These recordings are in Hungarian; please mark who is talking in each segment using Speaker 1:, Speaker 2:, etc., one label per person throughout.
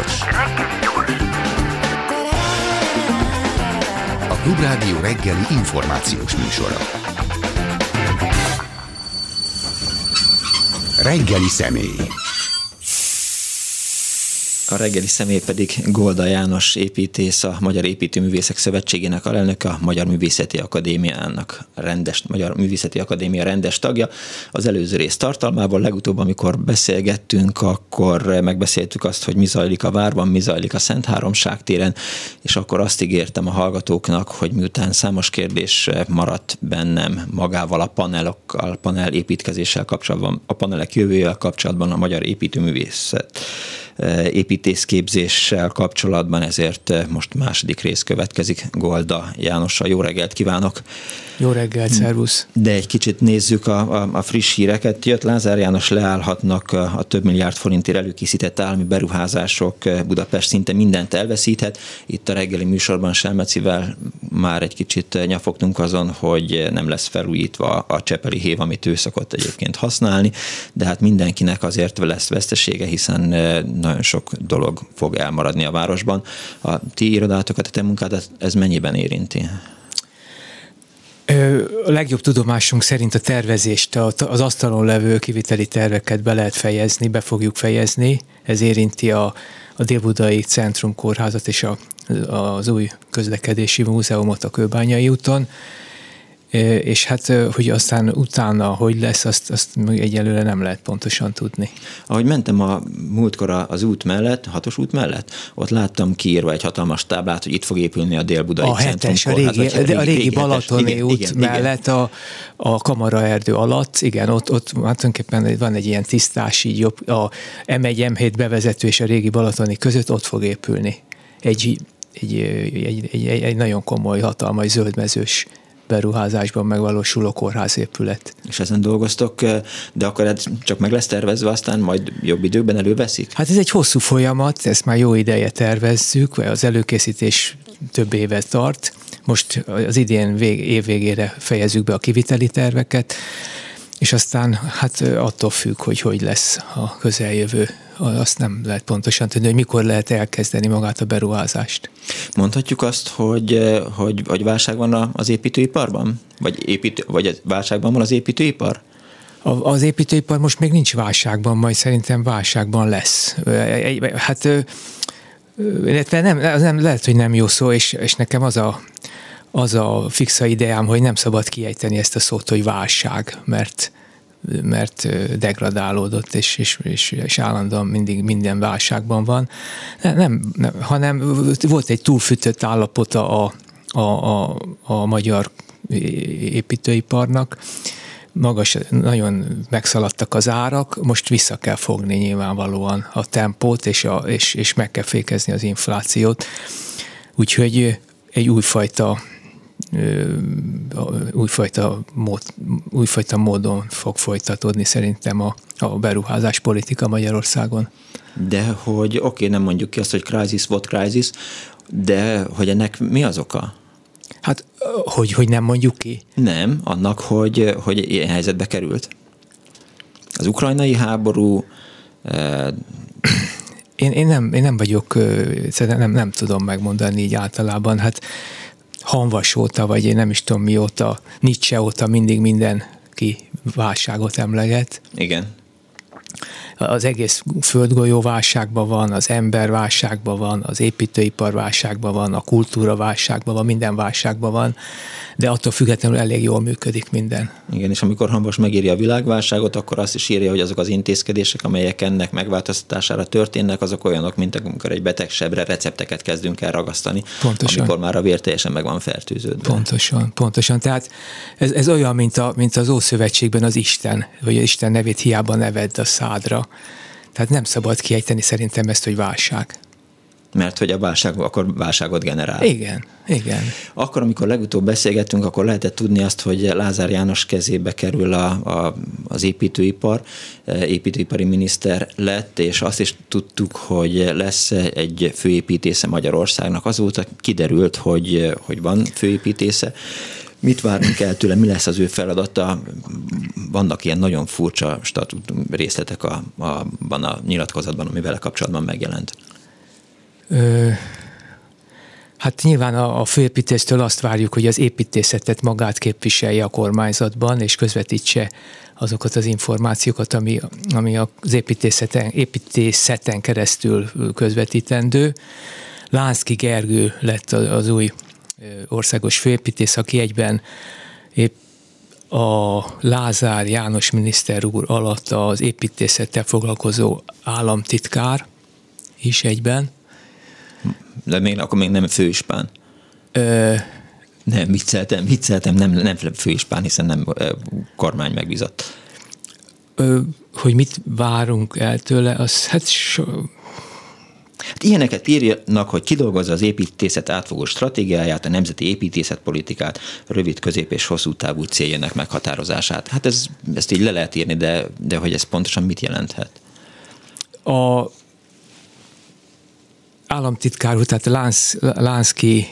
Speaker 1: gyors. A Klubrádió reggeli információs műsora. Reggeli személy.
Speaker 2: A reggeli személy pedig Golda János építész, a Magyar Építőművészek Szövetségének alelnöke, a Magyar Művészeti Akadémiának rendes, Magyar Művészeti Akadémia rendes tagja. Az előző rész tartalmában legutóbb, amikor beszélgettünk, akkor megbeszéltük azt, hogy mi zajlik a várban, mi zajlik a Szent Háromság téren, és akkor azt ígértem a hallgatóknak, hogy miután számos kérdés maradt bennem magával a panelokkal, panel építkezéssel kapcsolatban, a panelek jövőjével kapcsolatban a Magyar Építőművészet építészképzéssel kapcsolatban, ezért most második rész következik Golda Jánossal. Jó reggelt kívánok!
Speaker 3: Jó reggelt, szervusz!
Speaker 2: De egy kicsit nézzük a, a, a friss híreket. Jött Lázár János leállhatnak a több milliárd forintért előkészített állami beruházások. Budapest szinte mindent elveszíthet. Itt a reggeli műsorban Selmecivel már egy kicsit nyafogtunk azon, hogy nem lesz felújítva a Csepeli hév, amit ő szokott egyébként használni, de hát mindenkinek azért lesz vesztesége, hiszen nagyon sok dolog fog elmaradni a városban. A ti irodátokat, a te munkádat ez mennyiben érinti?
Speaker 3: A legjobb tudomásunk szerint a tervezést, az asztalon levő kiviteli terveket be lehet fejezni, be fogjuk fejezni. Ez érinti a, a Délbudai Centrum Kórházat és a, az új közlekedési múzeumot a Kőbányai úton és hát, hogy aztán utána hogy lesz, azt, azt egyelőre nem lehet pontosan tudni.
Speaker 2: Ahogy mentem a múltkor az út mellett, hatos út mellett, ott láttam kiírva egy hatalmas táblát, hogy itt fog épülni a délbudai
Speaker 3: a hetes, a régi, a régi, a régi Balatoni hetes, út igen, mellett igen. a, a Kamaraerdő alatt, igen, ott, ott hát tulajdonképpen van egy ilyen tisztás, így jobb, a M1, M7 bevezető és a régi Balatoni között ott fog épülni. Egy, egy, egy, egy, egy, egy nagyon komoly, hatalmas zöldmezős beruházásban megvalósuló kórházépület.
Speaker 2: És ezen dolgoztok, de akkor ez csak meg lesz tervezve, aztán majd jobb időben előveszik?
Speaker 3: Hát ez egy hosszú folyamat, ezt már jó ideje tervezzük, vagy az előkészítés több évet tart. Most az idén vég, év végére fejezzük be a kiviteli terveket, és aztán hát attól függ, hogy hogy lesz a közeljövő azt nem lehet pontosan tudni, hogy mikor lehet elkezdeni magát a beruházást.
Speaker 2: Mondhatjuk azt, hogy, hogy, hogy válság van az építőiparban? Vagy, építő, vagy válságban van az építőipar?
Speaker 3: Az építőipar most még nincs válságban, majd szerintem válságban lesz. Hát illetve nem, nem, lehet, hogy nem jó szó, és, és nekem az a, az a fixa ideám, hogy nem szabad kiejteni ezt a szót, hogy válság, mert mert degradálódott, és, és, és, és állandóan mindig minden válságban van, nem, nem, nem, hanem volt egy túlfűtött állapota a, a, a, a magyar építőiparnak, magas, nagyon megszaladtak az árak, most vissza kell fogni nyilvánvalóan a tempót, és, a, és, és meg kell fékezni az inflációt. Úgyhogy egy újfajta újfajta, mód, újfajta módon fog folytatódni szerintem a, a beruházás politika Magyarországon.
Speaker 2: De hogy oké, okay, nem mondjuk ki azt, hogy crisis, what crisis, de hogy ennek mi az oka?
Speaker 3: Hát, hogy, hogy nem mondjuk ki?
Speaker 2: Nem, annak, hogy, hogy ilyen helyzetbe került. Az ukrajnai háború... Eh...
Speaker 3: Én, én, nem, én nem vagyok, nem, nem tudom megmondani így általában. Hát Hanvas óta, vagy én nem is tudom mióta, Nietzsche óta mindig mindenki válságot emleget.
Speaker 2: Igen
Speaker 3: az egész földgolyó válságban van, az ember válságban van, az építőipar válságban van, a kultúra válságban van, minden válságban van, de attól függetlenül elég jól működik minden.
Speaker 2: Igen, és amikor Hambos megírja a világválságot, akkor azt is írja, hogy azok az intézkedések, amelyek ennek megváltoztatására történnek, azok olyanok, mint amikor egy betegsebre recepteket kezdünk el ragasztani, pontosan. amikor már a vér teljesen meg van fertőződve.
Speaker 3: Pontosan, pontosan. Tehát ez, ez olyan, mint, a, mint az Ószövetségben az Isten, vagy az Isten nevét hiába neved a szádra. Tehát nem szabad kiejteni szerintem ezt, hogy válság.
Speaker 2: Mert hogy a válság akkor válságot generál.
Speaker 3: Igen, igen.
Speaker 2: Akkor, amikor legutóbb beszélgettünk, akkor lehetett tudni azt, hogy Lázár János kezébe kerül a, a, az építőipar, építőipari miniszter lett, és azt is tudtuk, hogy lesz egy főépítésze Magyarországnak. Azóta kiderült, hogy, hogy van főépítésze. Mit várunk el tőle, mi lesz az ő feladata? Vannak ilyen nagyon furcsa statut részletek a, a, a nyilatkozatban, ami vele kapcsolatban megjelent.
Speaker 3: Hát nyilván a, a főépítésztől azt várjuk, hogy az építészetet magát képviselje a kormányzatban, és közvetítse azokat az információkat, ami, ami az építészeten, építészeten keresztül közvetítendő. Lánszki Gergő lett az új országos főépítész, aki egyben épp a Lázár János miniszter úr alatt az építészettel foglalkozó államtitkár is egyben.
Speaker 2: De még akkor még nem főispán. Ö, nem, vicceltem, vicceltem, nem, nem főispán, hiszen nem kormány megbízott.
Speaker 3: Ö, hogy mit várunk el tőle, az hát so,
Speaker 2: Hát ilyeneket írjanak, hogy kidolgozza az építészet átfogó stratégiáját, a nemzeti építészetpolitikát, rövid, közép és hosszú távú céljának meghatározását. Hát ez, ezt így le lehet írni, de, de hogy ez pontosan mit jelenthet?
Speaker 3: A államtitkár úr, tehát Lánsz, Lánszki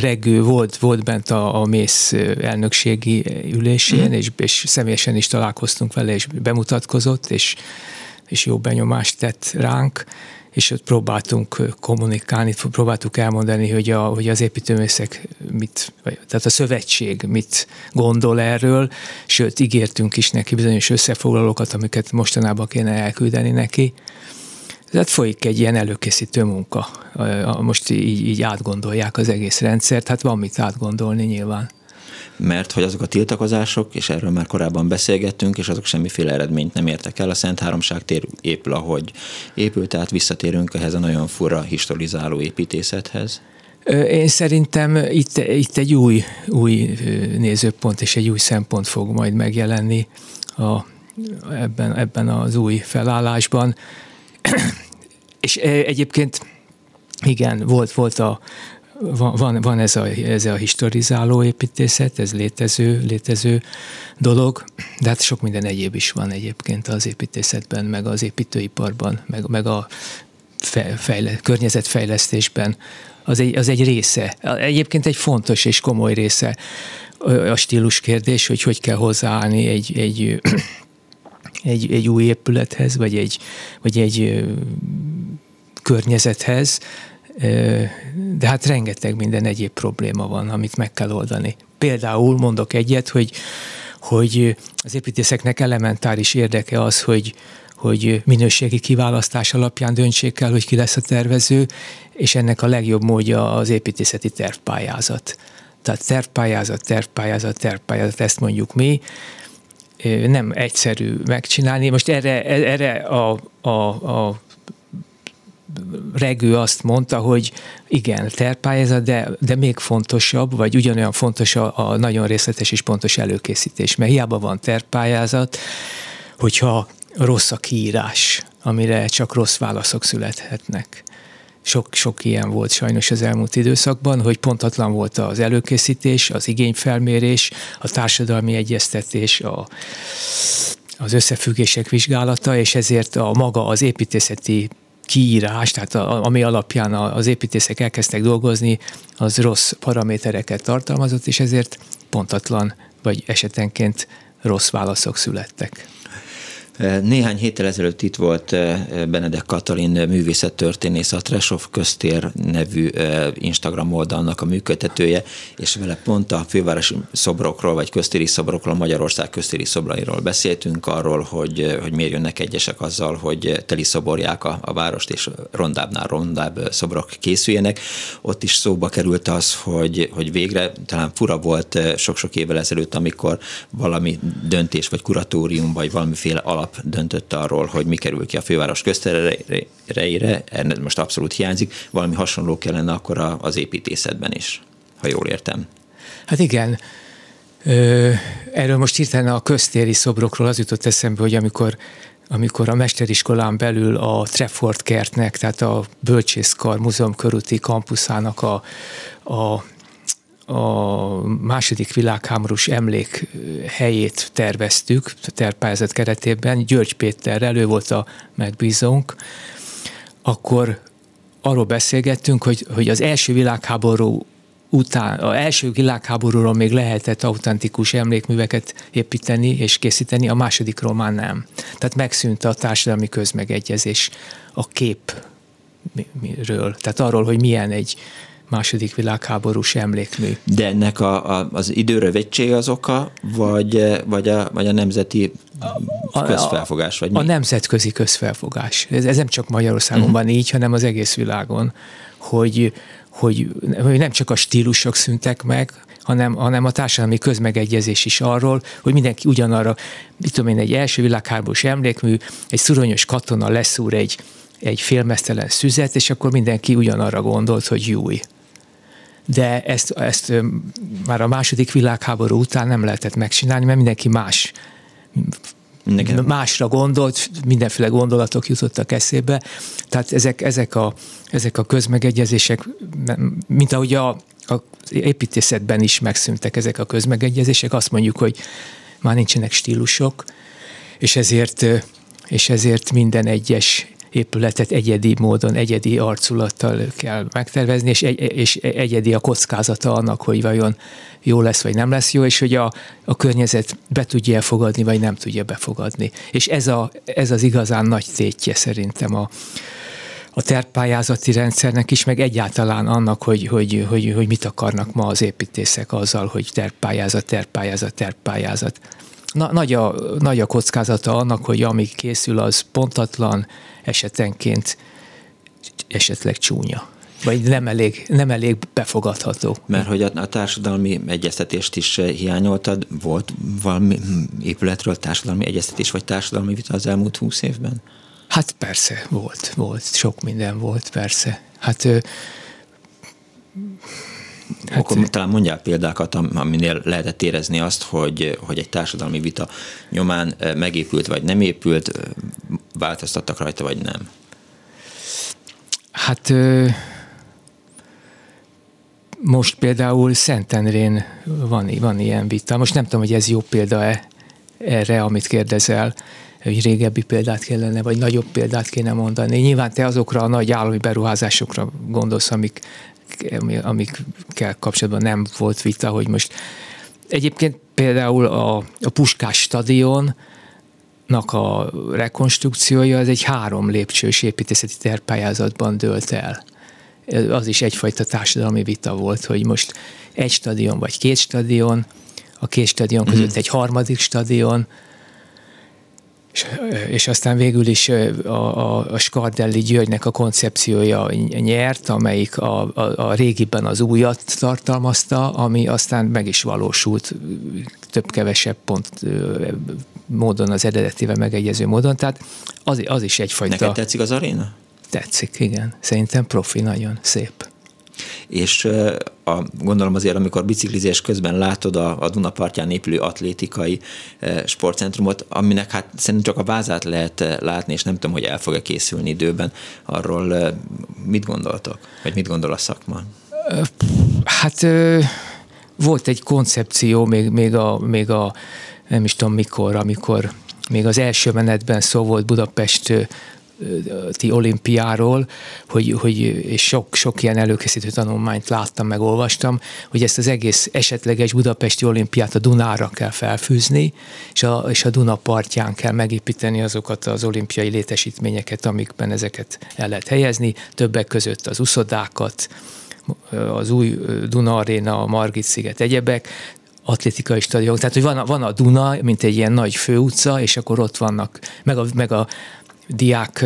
Speaker 3: Regő volt, volt bent a, a mész elnökségi ülésén, mm. és, és személyesen is találkoztunk vele, és bemutatkozott, és, és jó benyomást tett ránk és ott próbáltunk kommunikálni, próbáltuk elmondani, hogy, a, hogy az építőművészek mit, tehát a szövetség mit gondol erről, sőt ígértünk is neki bizonyos összefoglalókat, amiket mostanában kéne elküldeni neki. Tehát folyik egy ilyen előkészítő munka. Most így, így átgondolják az egész rendszert, hát van mit átgondolni nyilván
Speaker 2: mert hogy azok a tiltakozások, és erről már korábban beszélgettünk, és azok semmiféle eredményt nem értek el. A Szent Háromság tér épül, ahogy épült, tehát visszatérünk ehhez a nagyon fura historizáló építészethez.
Speaker 3: Én szerintem itt, itt egy új, új nézőpont és egy új szempont fog majd megjelenni a, ebben, ebben az új felállásban. és egyébként igen, volt, volt a, van, van, van ez, a, ez a historizáló építészet, ez létező, létező dolog, de hát sok minden egyéb is van egyébként az építészetben, meg az építőiparban, meg, meg a fejle, környezetfejlesztésben. Az egy, az egy része, egyébként egy fontos és komoly része a stílus kérdés, hogy hogy kell hozzáállni egy, egy, egy, egy új épülethez, vagy egy, vagy egy környezethez, de hát rengeteg minden egyéb probléma van, amit meg kell oldani. Például mondok egyet, hogy, hogy az építészeknek elementáris érdeke az, hogy, hogy minőségi kiválasztás alapján döntsék el, hogy ki lesz a tervező, és ennek a legjobb módja az építészeti tervpályázat. Tehát tervpályázat, tervpályázat, tervpályázat, ezt mondjuk mi. Nem egyszerű megcsinálni. Most erre, erre a, a, a Regő azt mondta, hogy igen, tervpályázat, de, de még fontosabb, vagy ugyanolyan fontos a, a nagyon részletes és pontos előkészítés, mert hiába van tervpályázat, hogyha rossz a kiírás, amire csak rossz válaszok születhetnek. Sok, sok ilyen volt sajnos az elmúlt időszakban, hogy pontatlan volt az előkészítés, az igényfelmérés, a társadalmi egyeztetés, a, az összefüggések vizsgálata, és ezért a maga az építészeti kiírás, tehát a, ami alapján az építészek elkezdtek dolgozni, az rossz paramétereket tartalmazott, és ezért pontatlan vagy esetenként rossz válaszok születtek.
Speaker 2: Néhány héttel ezelőtt itt volt eh, Benedek Katalin művészettörténész, a Tresov köztér nevű eh, Instagram oldalnak a működtetője, és vele pont a fővárosi szobrokról, vagy köztéri szobrokról, Magyarország köztéri szobrairól beszéltünk, arról, hogy, eh, hogy miért jönnek egyesek azzal, hogy teli szoborják a, a várost, és rondábbnál rondább szobrok készüljenek. Ott is szóba került az, hogy, hogy végre talán fura volt sok-sok évvel ezelőtt, amikor valami döntés, vagy kuratórium, vagy valamiféle alap alap döntött arról, hogy mi kerül ki a főváros köztereire, ez most abszolút hiányzik, valami hasonló kellene akkor az építészetben is, ha jól értem.
Speaker 3: Hát igen, Erről most hirtelen a köztéri szobrokról az jutott eszembe, hogy amikor amikor a mesteriskolán belül a Trefford kertnek, tehát a Bölcsészkar Múzeum körúti kampuszának a, a a második világháborús emlék helyét terveztük, tervpályázat keretében, György Péterrel, ő volt a megbízónk, akkor arról beszélgettünk, hogy, hogy az első világháború után, az első világháborúról még lehetett autentikus emlékműveket építeni és készíteni, a másodikról már nem. Tehát megszűnt a társadalmi közmegegyezés a kép ről. Tehát arról, hogy milyen egy második világháborús emlékmű.
Speaker 2: De ennek a, a, az időrövidtség az oka, vagy, vagy, a, vagy a nemzeti közfelfogás? Vagy mi?
Speaker 3: A nemzetközi közfelfogás. Ez, ez nem csak Magyarországon uh-huh. van így, hanem az egész világon, hogy, hogy, hogy nem csak a stílusok szüntek meg, hanem, hanem a társadalmi közmegegyezés is arról, hogy mindenki ugyanarra, mit tudom én, egy első világháborús emlékmű, egy szuronyos katona leszúr egy, egy félmeztelen szüzet, és akkor mindenki ugyanarra gondolt, hogy júj. De ezt, ezt már a második világháború után nem lehetett megcsinálni, mert mindenki más Mindenki. másra gondolt, mindenféle gondolatok jutottak eszébe. Tehát ezek, ezek, a, ezek a közmegegyezések, mint ahogy a, a építészetben is megszűntek ezek a közmegegyezések, azt mondjuk, hogy már nincsenek stílusok, és ezért, és ezért minden egyes épületet egyedi módon, egyedi arculattal kell megtervezni, és, egy, és egyedi a kockázata annak, hogy vajon jó lesz, vagy nem lesz jó, és hogy a, a környezet be tudja elfogadni, vagy nem tudja befogadni. És ez, a, ez az igazán nagy tétje szerintem a, a tervpályázati rendszernek is, meg egyáltalán annak, hogy, hogy, hogy, hogy mit akarnak ma az építészek azzal, hogy tervpályázat, tervpályázat, tervpályázat. Na, nagy, a, nagy a kockázata annak, hogy ami készül, az pontatlan, esetenként esetleg csúnya vagy nem elég, nem elég befogadható.
Speaker 2: Mert hogy a, a társadalmi egyeztetést is hiányoltad, volt valami épületről társadalmi egyeztetés, vagy társadalmi vita az elmúlt húsz évben?
Speaker 3: Hát persze, volt, volt, sok minden volt, persze. Hát
Speaker 2: Hát, Akkor talán mondjál példákat, aminél lehetett érezni azt, hogy, hogy egy társadalmi vita nyomán megépült vagy nem épült, változtattak rajta vagy nem?
Speaker 3: Hát most például Szentendrén van, van ilyen vita. Most nem tudom, hogy ez jó példa-e erre, amit kérdezel, hogy régebbi példát kellene, vagy nagyobb példát kéne mondani. Nyilván te azokra a nagy állami beruházásokra gondolsz, amik amikkel kapcsolatban nem volt vita, hogy most egyébként például a, a Puskás stadion, a rekonstrukciója az egy három lépcsős építészeti tervpályázatban dőlt el. Az is egyfajta társadalmi vita volt, hogy most egy stadion vagy két stadion, a két stadion között mm. egy harmadik stadion, és, és aztán végül is a, a, a Skardelli Györgynek a koncepciója nyert, amelyik a, a, a régiben az újat tartalmazta, ami aztán meg is valósult több-kevesebb pont módon az eredetivel megegyező módon, tehát az, az is egyfajta...
Speaker 2: Neked tetszik az aréna?
Speaker 3: Tetszik, igen. Szerintem profi, nagyon szép
Speaker 2: és a, gondolom azért, amikor biciklizés közben látod a, a Dunapartján épülő atlétikai sportcentrumot, aminek hát szerintem csak a vázát lehet látni, és nem tudom, hogy el fog-e készülni időben, arról mit gondoltok? Vagy mit gondol a szakma?
Speaker 3: Hát volt egy koncepció még, még, a, még a nem is tudom mikor, amikor még az első menetben szó volt Budapest ti olimpiáról, hogy, hogy és sok, sok ilyen előkészítő tanulmányt láttam, meg olvastam, hogy ezt az egész esetleges budapesti olimpiát a Dunára kell felfűzni, és a, és a Duna partján kell megépíteni azokat az olimpiai létesítményeket, amikben ezeket el lehet helyezni, többek között az uszodákat, az új Duna Aréna, a Margit sziget, egyebek, atlétikai stadion. Tehát, hogy van a, van a Duna, mint egy ilyen nagy főutca, és akkor ott vannak, meg a, meg a diák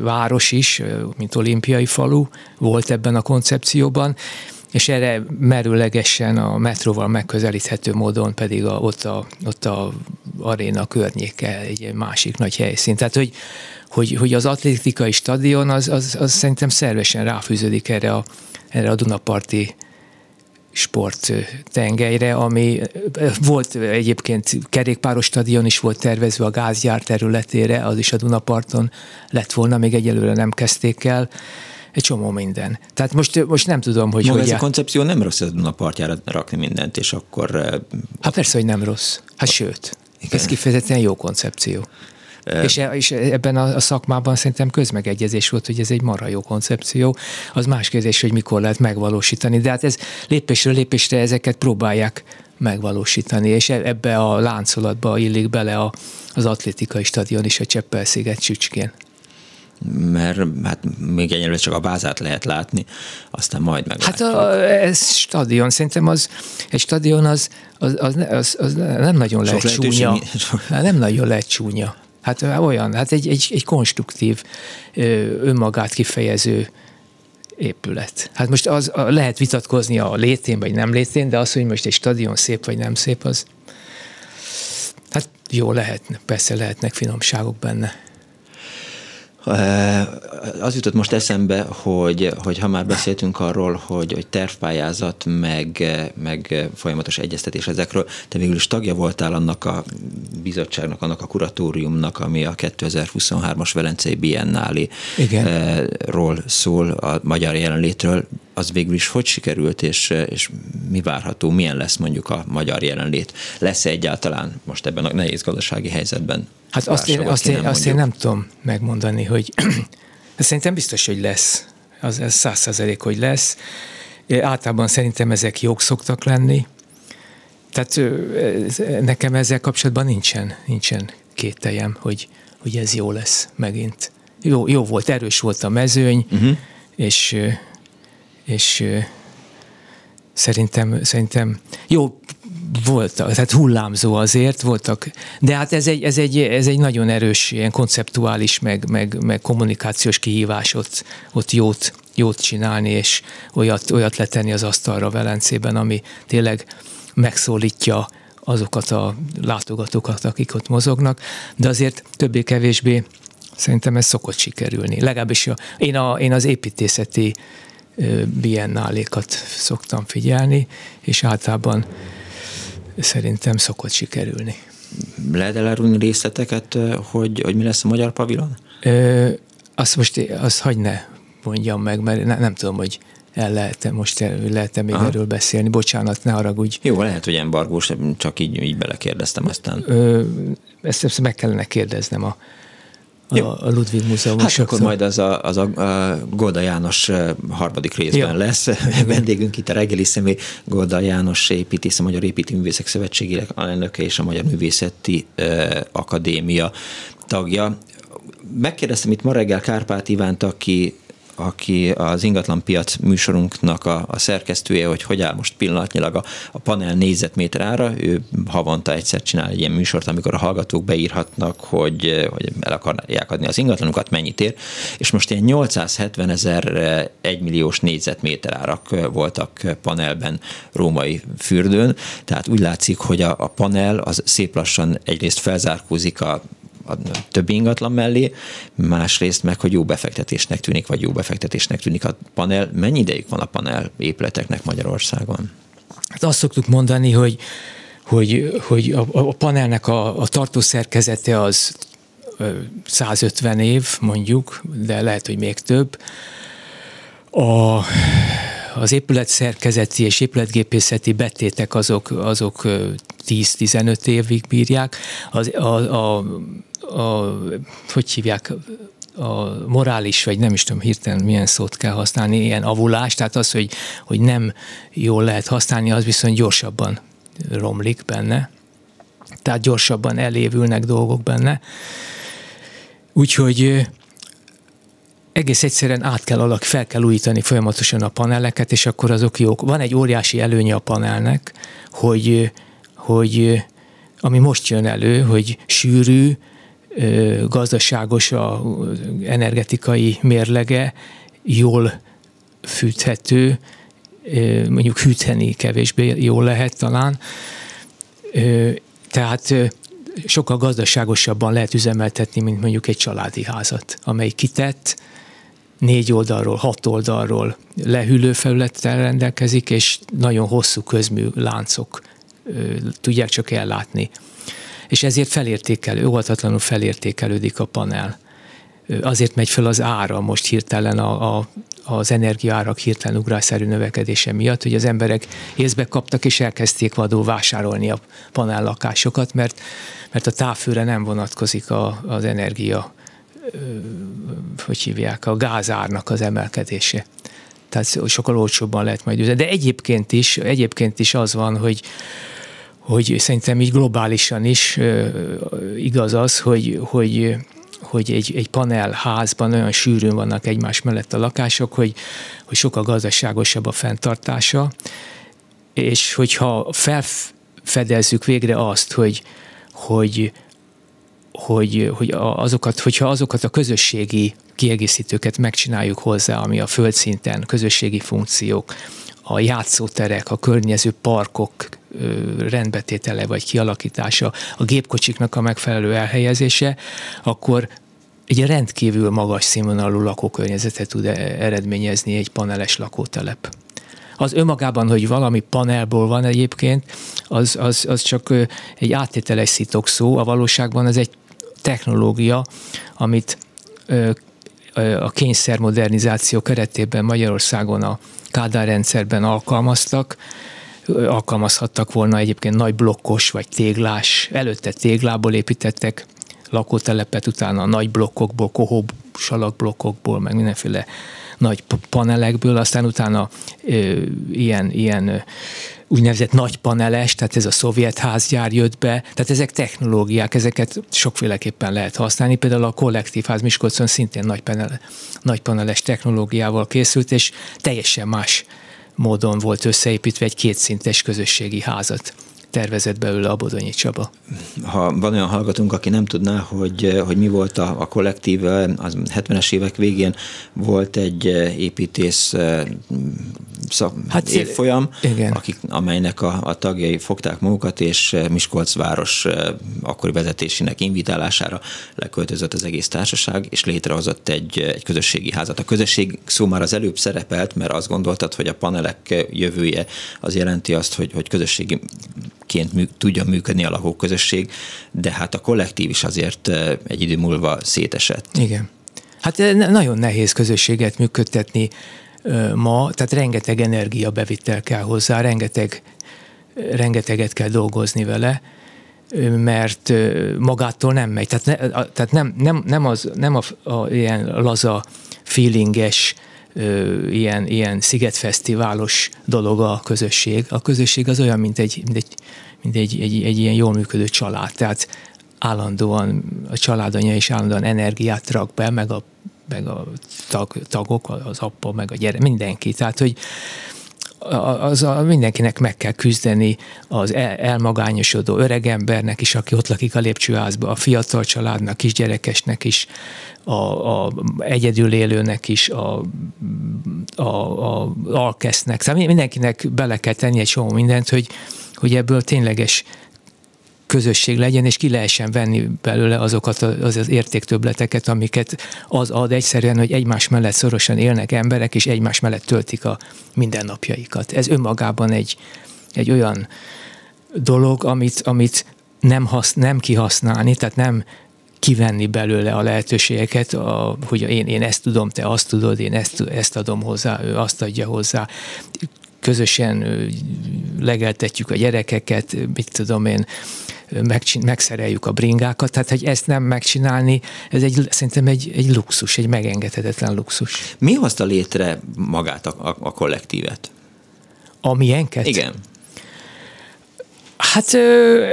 Speaker 3: város is, mint olimpiai falu volt ebben a koncepcióban, és erre merőlegesen a metróval megközelíthető módon pedig a, ott, a, ott a aréna környéke egy másik nagy helyszín. Tehát, hogy, hogy, hogy az atlétikai stadion az, az, az szerintem szervesen ráfűződik erre a, erre a Dunaparti sporttengelyre, ami volt egyébként kerékpáros stadion is volt tervezve a gázgyár területére, az is a Dunaparton lett volna, még egyelőre nem kezdték el egy csomó minden. Tehát most, most nem tudom, hogy...
Speaker 2: Maga hogy ez a koncepció nem rossz a Dunapartjára rakni mindent, és akkor...
Speaker 3: Hát persze, hogy nem rossz. Hát sőt, Igen. ez kifejezetten jó koncepció. És, e, és ebben a, a szakmában szerintem közmegegyezés volt, hogy ez egy marha jó koncepció. Az más kérdés, hogy mikor lehet megvalósítani. De hát ez lépésről lépésre ezeket próbálják megvalósítani, és e, ebbe a láncolatba illik bele a, az atlétikai stadion is a Cseppel-sziget csücskén.
Speaker 2: mert hát még egyelőre csak a bázát lehet látni, aztán majd meg.
Speaker 3: Hát a, ez stadion, szerintem az, egy stadion az, az, az, az, az nem nagyon lehet Sok csúnya. Hát nem nagyon lehet csúnya. Hát olyan, hát egy, egy, egy konstruktív, önmagát kifejező épület. Hát most az, lehet vitatkozni a létén vagy nem létén, de az, hogy most egy stadion szép vagy nem szép, az hát jó lehet, persze lehetnek finomságok benne.
Speaker 2: Az jutott most eszembe, hogy, hogy ha már beszéltünk arról, hogy, hogy tervpályázat, meg, meg folyamatos egyeztetés ezekről, te végül is tagja voltál annak a bizottságnak, annak a kuratóriumnak, ami a 2023-as Velencei Biennáli-ról szól, a magyar jelenlétről. Az végül is hogy sikerült, és, és mi várható, milyen lesz mondjuk a magyar jelenlét? Lesz-e egyáltalán most ebben a nehéz gazdasági helyzetben
Speaker 3: Hát azt én, azt, én, azt én nem tudom megmondani, hogy szerintem biztos, hogy lesz. Az ez száz százalék, hogy lesz. Általában szerintem ezek jók szoktak lenni. Tehát nekem ezzel kapcsolatban nincsen, nincsen kételjem, hogy, hogy ez jó lesz megint. Jó, jó volt, erős volt a mezőny, uh-huh. és, és szerintem, szerintem jó, voltak, tehát hullámzó azért voltak, de hát ez egy, ez egy, ez egy nagyon erős ilyen konceptuális, meg, meg, meg kommunikációs kihívás ott, ott jót, jót csinálni, és olyat, olyat letenni az asztalra Velencében, ami tényleg megszólítja azokat a látogatókat, akik ott mozognak, de azért többé-kevésbé szerintem ez szokott sikerülni. Legalábbis a, én, a, én az építészeti biennálékat szoktam figyelni, és általában szerintem szokott sikerülni.
Speaker 2: Lehet elárulni részleteket, hogy, hogy mi lesz a magyar pavilon?
Speaker 3: Ö, azt most azt hagy ne mondjam meg, mert ne, nem tudom, hogy el lehet most lehet még Aha. erről beszélni. Bocsánat, ne haragudj.
Speaker 2: Jó, lehet, hogy embargós, csak így, így belekérdeztem aztán.
Speaker 3: Ö, ezt, ezt meg kellene kérdeznem a, a, a Ludwig Múzeum.
Speaker 2: Hát akkor majd az a, az a, a Golda János harmadik részben Jó. lesz. Vendégünk itt a reggeli személy Golda János építész, a Magyar Építőművészek Szövetségének alelnöke és a Magyar Művészeti Akadémia tagja. Megkérdeztem itt ma reggel Kárpát Ivánt, aki aki az ingatlanpiac műsorunknak a, a szerkesztője, hogy hogy áll most pillanatnyilag a, a panel négyzetméter ára. Ő havonta egyszer csinál egy ilyen műsort, amikor a hallgatók beírhatnak, hogy, hogy el akarják adni az ingatlanukat, mennyit ér, és most ilyen 870 ezer egymilliós négyzetméter árak voltak panelben római fürdőn, tehát úgy látszik, hogy a, a panel az szép lassan egyrészt felzárkózik a a többi ingatlan mellé, másrészt meg, hogy jó befektetésnek tűnik, vagy jó befektetésnek tűnik a panel. Mennyi ideig van a panel épületeknek Magyarországon?
Speaker 3: Hát azt szoktuk mondani, hogy, hogy, hogy a, a panelnek a, a tartószerkezete az 150 év mondjuk, de lehet, hogy még több. A, az épület szerkezeti és épületgépészeti betétek azok, azok 10-15 évig bírják. Az, a, a, a, hogy hívják, a morális, vagy nem is tudom hirtelen milyen szót kell használni, ilyen avulás, tehát az, hogy, hogy nem jól lehet használni, az viszont gyorsabban romlik benne. Tehát gyorsabban elévülnek dolgok benne. Úgyhogy egész egyszerűen át kell alak, fel kell újítani folyamatosan a paneleket, és akkor azok jók. Van egy óriási előnye a panelnek, hogy, hogy ami most jön elő, hogy sűrű, gazdaságos a energetikai mérlege, jól fűthető, mondjuk hűteni kevésbé jól lehet talán, tehát sokkal gazdaságosabban lehet üzemeltetni, mint mondjuk egy családi házat, amely kitett, négy oldalról, hat oldalról lehűlő felülettel rendelkezik, és nagyon hosszú közmű láncok tudják csak ellátni és ezért felértékelő, óvatatlanul felértékelődik a panel. Azért megy fel az ára most hirtelen a, a, az energiaárak hirtelen ugrásszerű növekedése miatt, hogy az emberek észbe kaptak és elkezdték vadul vásárolni a panellakásokat, mert, mert a távfőre nem vonatkozik a, az energia, hogy hívják, a gázárnak az emelkedése tehát sokkal olcsóbban lehet majd üzni. De egyébként is, egyébként is az van, hogy, hogy szerintem így globálisan is igaz az, hogy, hogy hogy egy, egy panelházban olyan sűrűn vannak egymás mellett a lakások, hogy, hogy sokkal gazdaságosabb a fenntartása, és hogyha felfedezzük végre azt, hogy, hogy, hogy, hogy azokat, hogyha azokat a közösségi kiegészítőket megcsináljuk hozzá, ami a földszinten közösségi funkciók, a játszóterek, a környező parkok rendbetétele vagy kialakítása, a gépkocsiknak a megfelelő elhelyezése, akkor egy rendkívül magas színvonalú lakókörnyezetet tud e- eredményezni egy paneles lakótelep. Az önmagában, hogy valami panelból van egyébként, az, az, az csak egy áttételes szitok szó, a valóságban ez egy technológia, amit a kényszermodernizáció keretében Magyarországon a Kádár rendszerben alkalmaztak, alkalmazhattak volna egyébként nagy blokkos vagy téglás, előtte téglából építettek lakótelepet, utána nagy blokkokból, kohó salakblokkokból, meg mindenféle nagy panelekből, aztán utána ö, ilyen, ilyen úgynevezett nagy paneles, tehát ez a szovjet házgyár jött be, tehát ezek technológiák, ezeket sokféleképpen lehet használni, például a kollektív ház Miskolcon szintén nagy, panel, nagy paneles technológiával készült, és teljesen más módon volt összeépítve egy kétszintes közösségi házat tervezett belőle a Bodonyi Csaba.
Speaker 2: Ha van olyan hallgatunk, aki nem tudná, hogy, hogy mi volt a, a kollektív, az 70-es évek végén volt egy építész szak, hát, évfolyam, igen. Akik, amelynek a, a tagjai fogták magukat, és Miskolc város akkori vezetésének invitálására leköltözött az egész társaság, és létrehozott egy, egy közösségi házat. A közösség szó már az előbb szerepelt, mert azt gondoltad, hogy a panelek jövője az jelenti azt, hogy, hogy közösségi ként mű, tudjon működni a lakóközösség, de hát a kollektív is azért egy idő múlva szétesett.
Speaker 3: Igen. Hát nagyon nehéz közösséget működtetni ma, tehát rengeteg energiabevittel kell hozzá, rengeteg, rengeteget kell dolgozni vele, mert magától nem megy. Tehát, ne, tehát nem, nem, nem, az, nem a, a ilyen laza, feelinges, ilyen, ilyen szigetfesztiválos dolog a közösség. A közösség az olyan, mint egy, mint egy, mint egy, egy, egy ilyen jól működő család. Tehát állandóan a családanya is állandóan energiát rak be, meg a, meg a tag, tagok, az apa, meg a gyere, mindenki. Tehát, hogy az a, mindenkinek meg kell küzdeni az el, elmagányosodó öregembernek is, aki ott lakik a lépcsőházba, a fiatal családnak, kisgyerekesnek is, a, a egyedül élőnek is, a, a, a alkesznek. Szóval mindenkinek bele kell tenni egy csomó mindent, hogy, hogy ebből tényleges közösség legyen, és ki lehessen venni belőle azokat az, az értéktöbleteket, amiket az ad egyszerűen, hogy egymás mellett szorosan élnek emberek, és egymás mellett töltik a mindennapjaikat. Ez önmagában egy, egy olyan dolog, amit, amit nem, hasz, nem kihasználni, tehát nem kivenni belőle a lehetőségeket, a, hogy én, én ezt tudom, te azt tudod, én ezt, ezt adom hozzá, ő azt adja hozzá. Közösen legeltetjük a gyerekeket, mit tudom én, megszereljük a bringákat, tehát hogy ezt nem megcsinálni, ez egy, szerintem egy, egy luxus, egy megengedhetetlen luxus.
Speaker 2: Mi hozta létre magát a, a, a kollektívet?
Speaker 3: A milyenket?
Speaker 2: Igen.
Speaker 3: Hát... Ö,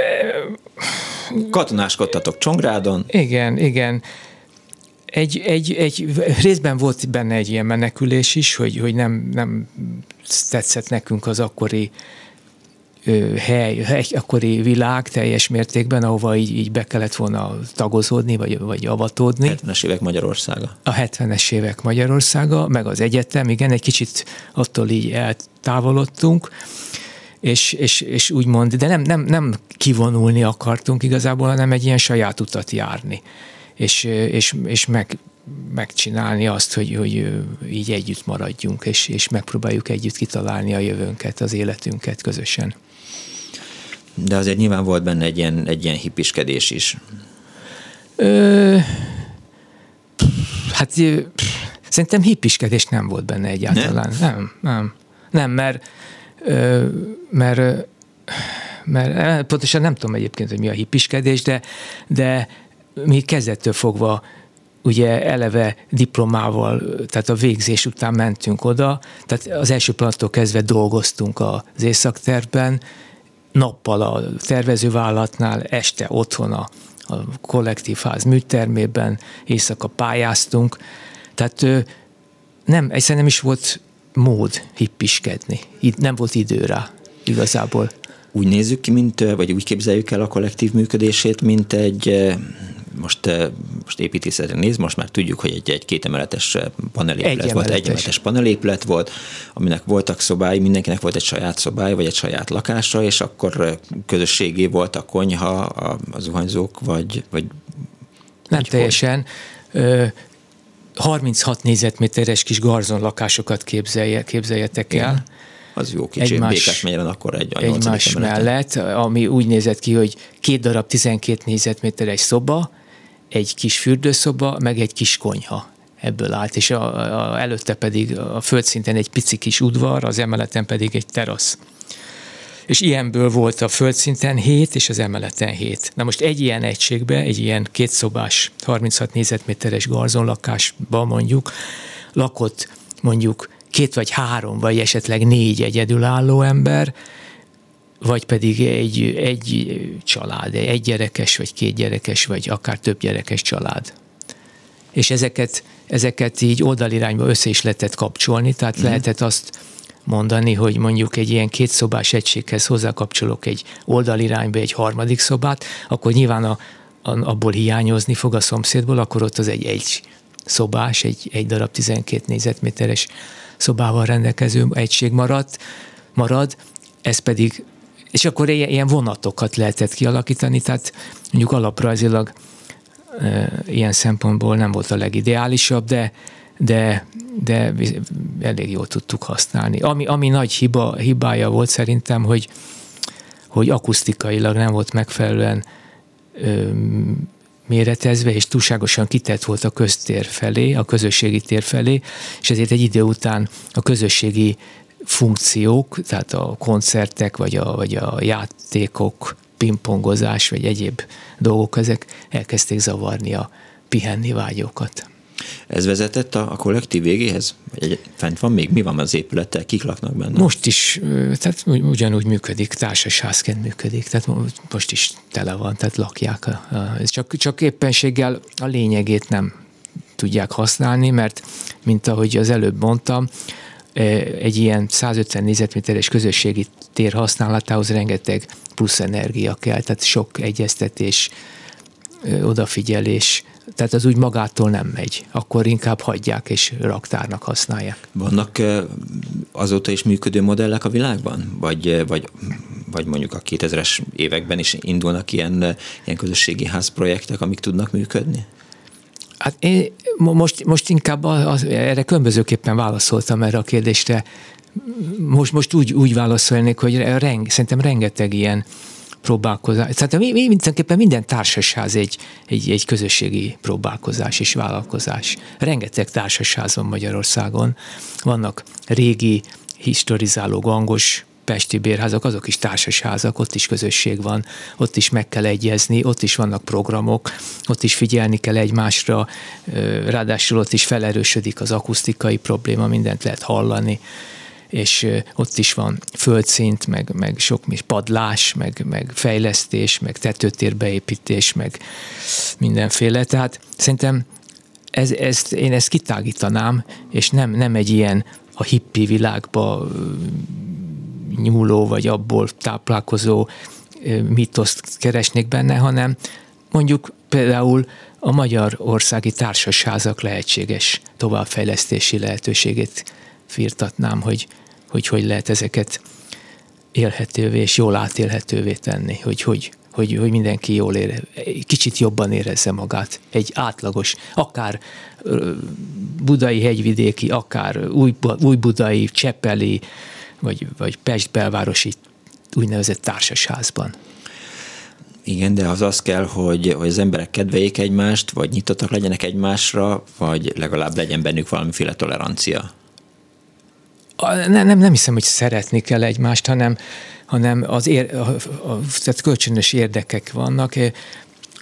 Speaker 2: Katonáskodtatok Csongrádon.
Speaker 3: Igen, igen. Egy, egy, egy, részben volt benne egy ilyen menekülés is, hogy, hogy nem, nem tetszett nekünk az akkori hely, egy akkori világ teljes mértékben, ahova így, így be kellett volna tagozódni, vagy, vagy avatódni.
Speaker 2: 70-es évek Magyarországa.
Speaker 3: A 70-es évek Magyarországa, meg az egyetem, igen, egy kicsit attól így eltávolodtunk, és, és, és úgymond, de nem, nem, nem kivonulni akartunk igazából, hanem egy ilyen saját utat járni, és, és, és meg, megcsinálni azt, hogy, hogy így együtt maradjunk, és, és megpróbáljuk együtt kitalálni a jövőnket, az életünket közösen.
Speaker 2: De azért nyilván volt benne egy ilyen, egy ilyen hippiskedés is.
Speaker 3: Ö, hát szerintem hippiskedés nem volt benne egyáltalán. Nem, nem, nem, nem mert, mert, mert pontosan nem tudom egyébként, hogy mi a hippiskedés, de, de mi kezdettől fogva ugye eleve diplomával, tehát a végzés után mentünk oda, tehát az első pillanattól kezdve dolgoztunk az északtervben, nappal a tervezővállalatnál, este otthon a, a kollektív ház műtermében, éjszaka pályáztunk, tehát nem, egyszerűen nem is volt mód hippiskedni. Nem volt idő rá igazából.
Speaker 2: Úgy nézzük ki, mint, vagy úgy képzeljük el a kollektív működését, mint egy most, most építészetre néz, most már tudjuk, hogy egy, egy kétemeletes panelépület egy volt, egy emeletes panelépület volt, aminek voltak szobái, mindenkinek volt egy saját szobája, vagy egy saját lakása, és akkor közösségé volt a konyha, a, a zuhanyzók, vagy, vagy
Speaker 3: nem teljesen. Ö, 36 négyzetméteres kis garzon lakásokat képzelje, képzeljetek el. Igen.
Speaker 2: Az jó kicsi, egymás, Békás megyeren akkor egy
Speaker 3: Egymás mellett, ami úgy nézett ki, hogy két darab 12 négyzetméteres szoba, egy kis fürdőszoba, meg egy kis konyha ebből állt, és a, a, előtte pedig a földszinten egy pici kis udvar, az emeleten pedig egy terasz. És ilyenből volt a földszinten 7, és az emeleten 7. Na most egy ilyen egységbe, egy ilyen kétszobás, 36 négyzetméteres garzonlakásban mondjuk, lakott mondjuk két vagy három, vagy esetleg négy egyedülálló ember, vagy pedig egy, egy család, egy gyerekes, vagy két gyerekes, vagy akár több gyerekes család. És ezeket, ezeket így oldalirányba össze is lehetett kapcsolni, tehát mm. lehetett azt mondani, hogy mondjuk egy ilyen kétszobás egységhez hozzákapcsolok egy oldalirányba egy harmadik szobát, akkor nyilván a, a, abból hiányozni fog a szomszédból, akkor ott az egy egy szobás, egy, egy darab 12 négyzetméteres szobával rendelkező egység maradt, marad, ez pedig és akkor ilyen vonatokat lehetett kialakítani, tehát mondjuk alaprajzilag ilyen szempontból nem volt a legideálisabb, de, de, de elég jól tudtuk használni. Ami, ami nagy hiba, hibája volt szerintem, hogy, hogy akusztikailag nem volt megfelelően méretezve, és túlságosan kitett volt a köztér felé, a közösségi tér felé, és ezért egy idő után a közösségi funkciók, tehát a koncertek, vagy a, vagy a játékok, pingpongozás, vagy egyéb dolgok, ezek elkezdték zavarni a pihenni vágyókat.
Speaker 2: Ez vezetett a, a kollektív végéhez? Egy, fent van még? Mi van az épülettel? Kik laknak benne?
Speaker 3: Most is, tehát ugyanúgy működik, társasházként működik, tehát most is tele van, tehát lakják. A, a, csak, csak éppenséggel a lényegét nem tudják használni, mert mint ahogy az előbb mondtam, egy ilyen 150 négyzetméteres közösségi tér használatához rengeteg plusz energia kell, tehát sok egyeztetés, odafigyelés, tehát az úgy magától nem megy, akkor inkább hagyják és raktárnak használják.
Speaker 2: Vannak azóta is működő modellek a világban? Vagy, vagy, vagy mondjuk a 2000-es években is indulnak ilyen, ilyen közösségi házprojektek, amik tudnak működni?
Speaker 3: Hát én most, most inkább az, erre különbözőképpen válaszoltam erre a kérdésre. Most, most úgy, úgy válaszolnék, hogy reng, szerintem rengeteg ilyen próbálkozás. Tehát mi, mi mindenképpen minden társasház egy, egy, egy közösségi próbálkozás és vállalkozás. Rengeteg társasház van Magyarországon. Vannak régi, historizáló gangos pesti bérházak, azok is társasházak, ott is közösség van, ott is meg kell egyezni, ott is vannak programok, ott is figyelni kell egymásra, ráadásul ott is felerősödik az akusztikai probléma, mindent lehet hallani és ott is van földszint, meg, meg sok padlás, meg, meg fejlesztés, meg tetőtérbeépítés, meg mindenféle. Tehát szerintem ez, ezt, én ezt kitágítanám, és nem, nem egy ilyen a hippi világba nyúló, vagy abból táplálkozó mitoszt keresnék benne, hanem mondjuk például a magyar országi társasházak lehetséges továbbfejlesztési lehetőségét firtatnám, hogy, hogy hogy lehet ezeket élhetővé és jól átélhetővé tenni, hogy hogy, hogy, hogy mindenki jól ére, kicsit jobban érezze magát. Egy átlagos, akár budai hegyvidéki, akár új, új budai, csepeli, vagy, vagy Pest belvárosi úgynevezett társasházban.
Speaker 2: Igen, de az az kell, hogy, hogy az emberek kedveljék egymást, vagy nyitottak legyenek egymásra, vagy legalább legyen bennük valamiféle tolerancia.
Speaker 3: Nem, nem, nem hiszem, hogy szeretni kell egymást, hanem, hanem az ér, a, a, tehát kölcsönös érdekek vannak, eh,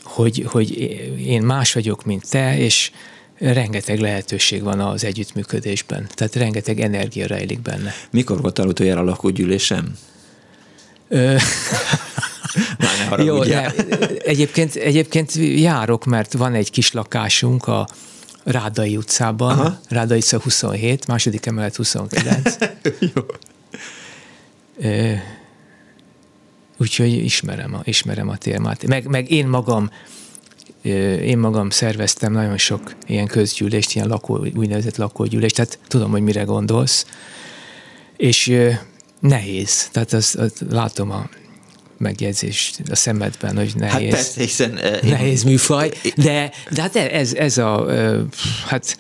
Speaker 3: hogy, hogy én más vagyok, mint te, és rengeteg lehetőség van az együttműködésben, tehát rengeteg energia rejlik benne.
Speaker 2: Mikor volt utoljára a lakógyűlésem?
Speaker 3: ne Jó, ne, egyébként, egyébként járok, mert van egy kis lakásunk a Rádai utcában, Aha. Rádai utca 27, második emelet 29. Jó. Úgyhogy ismerem a, ismerem a témát. Meg, meg én magam én magam szerveztem nagyon sok ilyen közgyűlést, ilyen lakó, úgynevezett lakógyűlést, tehát tudom, hogy mire gondolsz. És nehéz, tehát azt, azt látom a megjegyzést a szemedben, hogy nehéz, hát persze, hiszen, uh, nehéz műfaj, de, de hát ez, ez a, uh, hát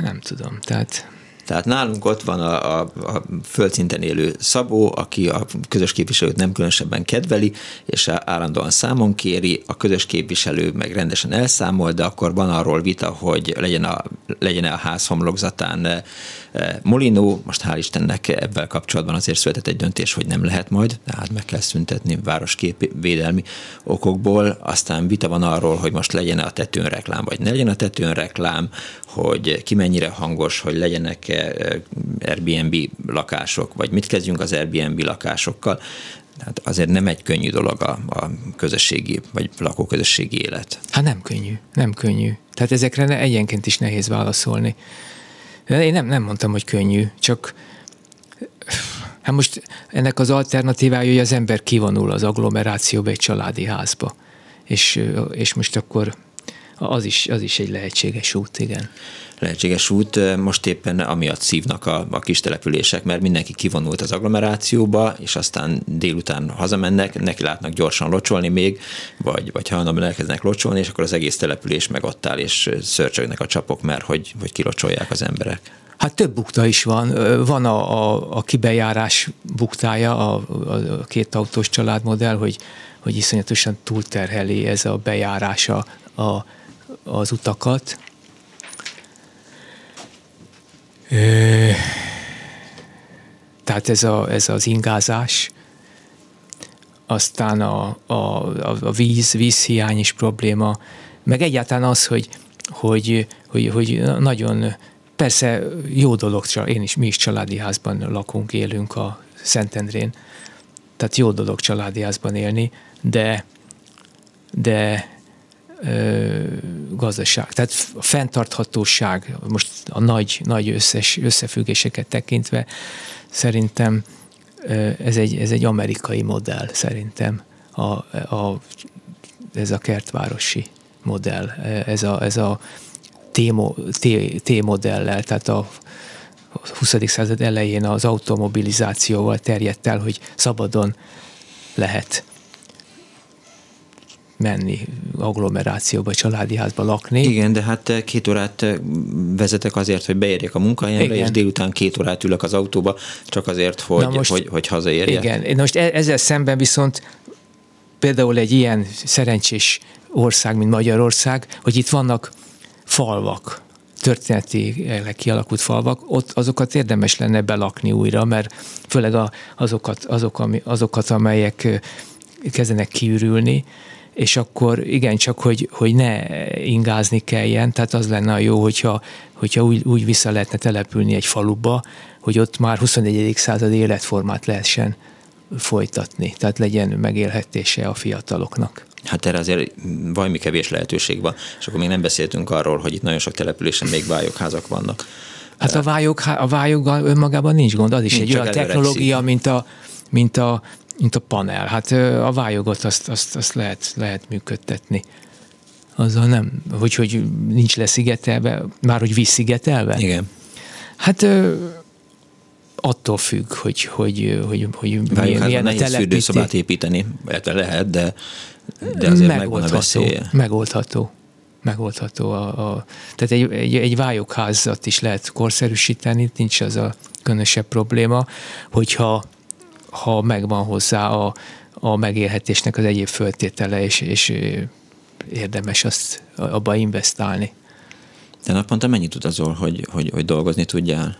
Speaker 3: nem tudom, tehát
Speaker 2: tehát nálunk ott van a, a, a földszinten élő Szabó, aki a közös képviselőt nem különösebben kedveli, és állandóan számon kéri, a közös képviselő meg rendesen elszámol, de akkor van arról vita, hogy legyen a, legyen a ház homlokzatán eh, Molinó, most hál' Istennek ebben kapcsolatban azért született egy döntés, hogy nem lehet majd, tehát meg kell szüntetni védelmi okokból, aztán vita van arról, hogy most legyen a tetőn reklám, vagy ne legyen a tetőn reklám, hogy ki mennyire hangos, hogy legyenek Airbnb lakások, vagy mit kezdjünk az Airbnb lakásokkal. Tehát azért nem egy könnyű dolog a, a közösségi, vagy lakóközösségi élet.
Speaker 3: Hát nem könnyű, nem könnyű. Tehát ezekre egyenként is nehéz válaszolni. Én nem, nem mondtam, hogy könnyű, csak hát most ennek az alternatívája, hogy az ember kivonul az agglomerációba egy családi házba. És, és most akkor az is, az is egy lehetséges út, igen
Speaker 2: lehetséges út. Most éppen amiatt szívnak a, a kis települések, mert mindenki kivonult az agglomerációba, és aztán délután hazamennek, neki látnak gyorsan locsolni még, vagy, vagy hajlandóan elkezdenek locsolni, és akkor az egész település meg ott áll, és szörcsögnek a csapok, mert hogy, hogy kilocsolják az emberek.
Speaker 3: Hát több bukta is van. Van a, a, a kibejárás buktája, a, a két autós családmodell, hogy, hogy iszonyatosan túlterheli ez a bejárása a, az utakat, tehát ez, a, ez az ingázás, aztán a, a, a víz, vízhiány is probléma, meg egyáltalán az, hogy, hogy, hogy, hogy nagyon, persze jó dolog, én is, mi is családi házban lakunk, élünk a Szentendrén, tehát jó dolog családi házban élni, de, de gazdaság. Tehát a fenntarthatóság, most a nagy, nagy összes, összefüggéseket tekintve szerintem ez egy, ez egy amerikai modell szerintem, a, a, ez a kertvárosi modell, ez a, ez a T-modellel, tehát a 20. század elején az automobilizációval terjedt el, hogy szabadon lehet menni agglomerációba, családi házba lakni.
Speaker 2: Igen, de hát eh, két órát eh, vezetek azért, hogy beérjek a munkahelyemre, és délután két órát ülök az autóba, csak azért, hogy, most, hogy, hogy hazaérjek.
Speaker 3: Igen, Én most e- ezzel szemben viszont például egy ilyen szerencsés ország, mint Magyarország, hogy itt vannak falvak, történeti kialakult falvak, ott azokat érdemes lenne belakni újra, mert főleg a, azokat, azok, azokat, amelyek eh, kezdenek kiürülni, és akkor igen, csak hogy, hogy ne ingázni kelljen, tehát az lenne a jó, hogyha, hogyha úgy, úgy vissza lehetne települni egy faluba, hogy ott már 21. századi életformát lehessen folytatni, tehát legyen megélhetése a fiataloknak.
Speaker 2: Hát erre azért valami kevés lehetőség van, és akkor még nem beszéltünk arról, hogy itt nagyon sok településen még vályokházak vannak.
Speaker 3: Hát a vályog, a vályog önmagában nincs gond, az is nincs egy olyan technológia, mint a, mint a mint a panel. Hát a vályogot azt, azt, azt lehet, lehet működtetni. Azzal nem, hogy, hogy nincs leszigetelve, már hogy visszigetelve?
Speaker 2: Igen.
Speaker 3: Hát attól függ, hogy, hogy, hogy, hogy
Speaker 2: milyen, milyen nehéz telepíti. fürdőszobát építeni, lehet, de, de azért megoldható, megvan a veszélye.
Speaker 3: Megoldható. Megoldható. A, a, tehát egy, egy, egy vályokházat is lehet korszerűsíteni, nincs az a különösebb probléma, hogyha ha megvan hozzá a, a megélhetésnek az egyéb föltétele, és, és érdemes azt abba investálni.
Speaker 2: De naponta mennyit utazol, hogy, hogy, hogy dolgozni tudjál?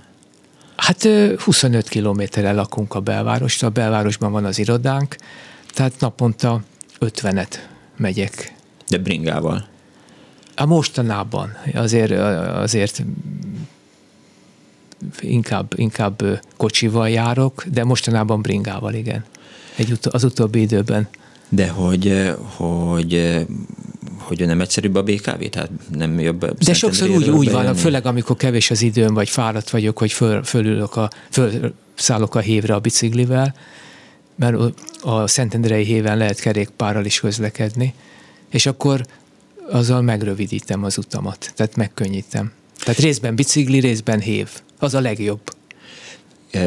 Speaker 3: Hát 25 kilométerre lakunk a belvárostól, a belvárosban van az irodánk, tehát naponta 50-et megyek.
Speaker 2: De bringával?
Speaker 3: A mostanában azért, azért inkább, inkább kocsival járok, de mostanában bringával, igen. egy ut- az utóbbi időben.
Speaker 2: De hogy, hogy hogy nem egyszerűbb a BKV, tehát nem jobb.
Speaker 3: De sokszor úgy, úgy van, főleg amikor kevés az időm, vagy fáradt vagyok, hogy föl, fölülök a, fölszállok a hévre a biciklivel, mert a Szentendrei héven lehet kerékpárral is közlekedni, és akkor azzal megrövidítem az utamat, tehát megkönnyítem. Tehát részben bicikli, részben hév. Az a legjobb.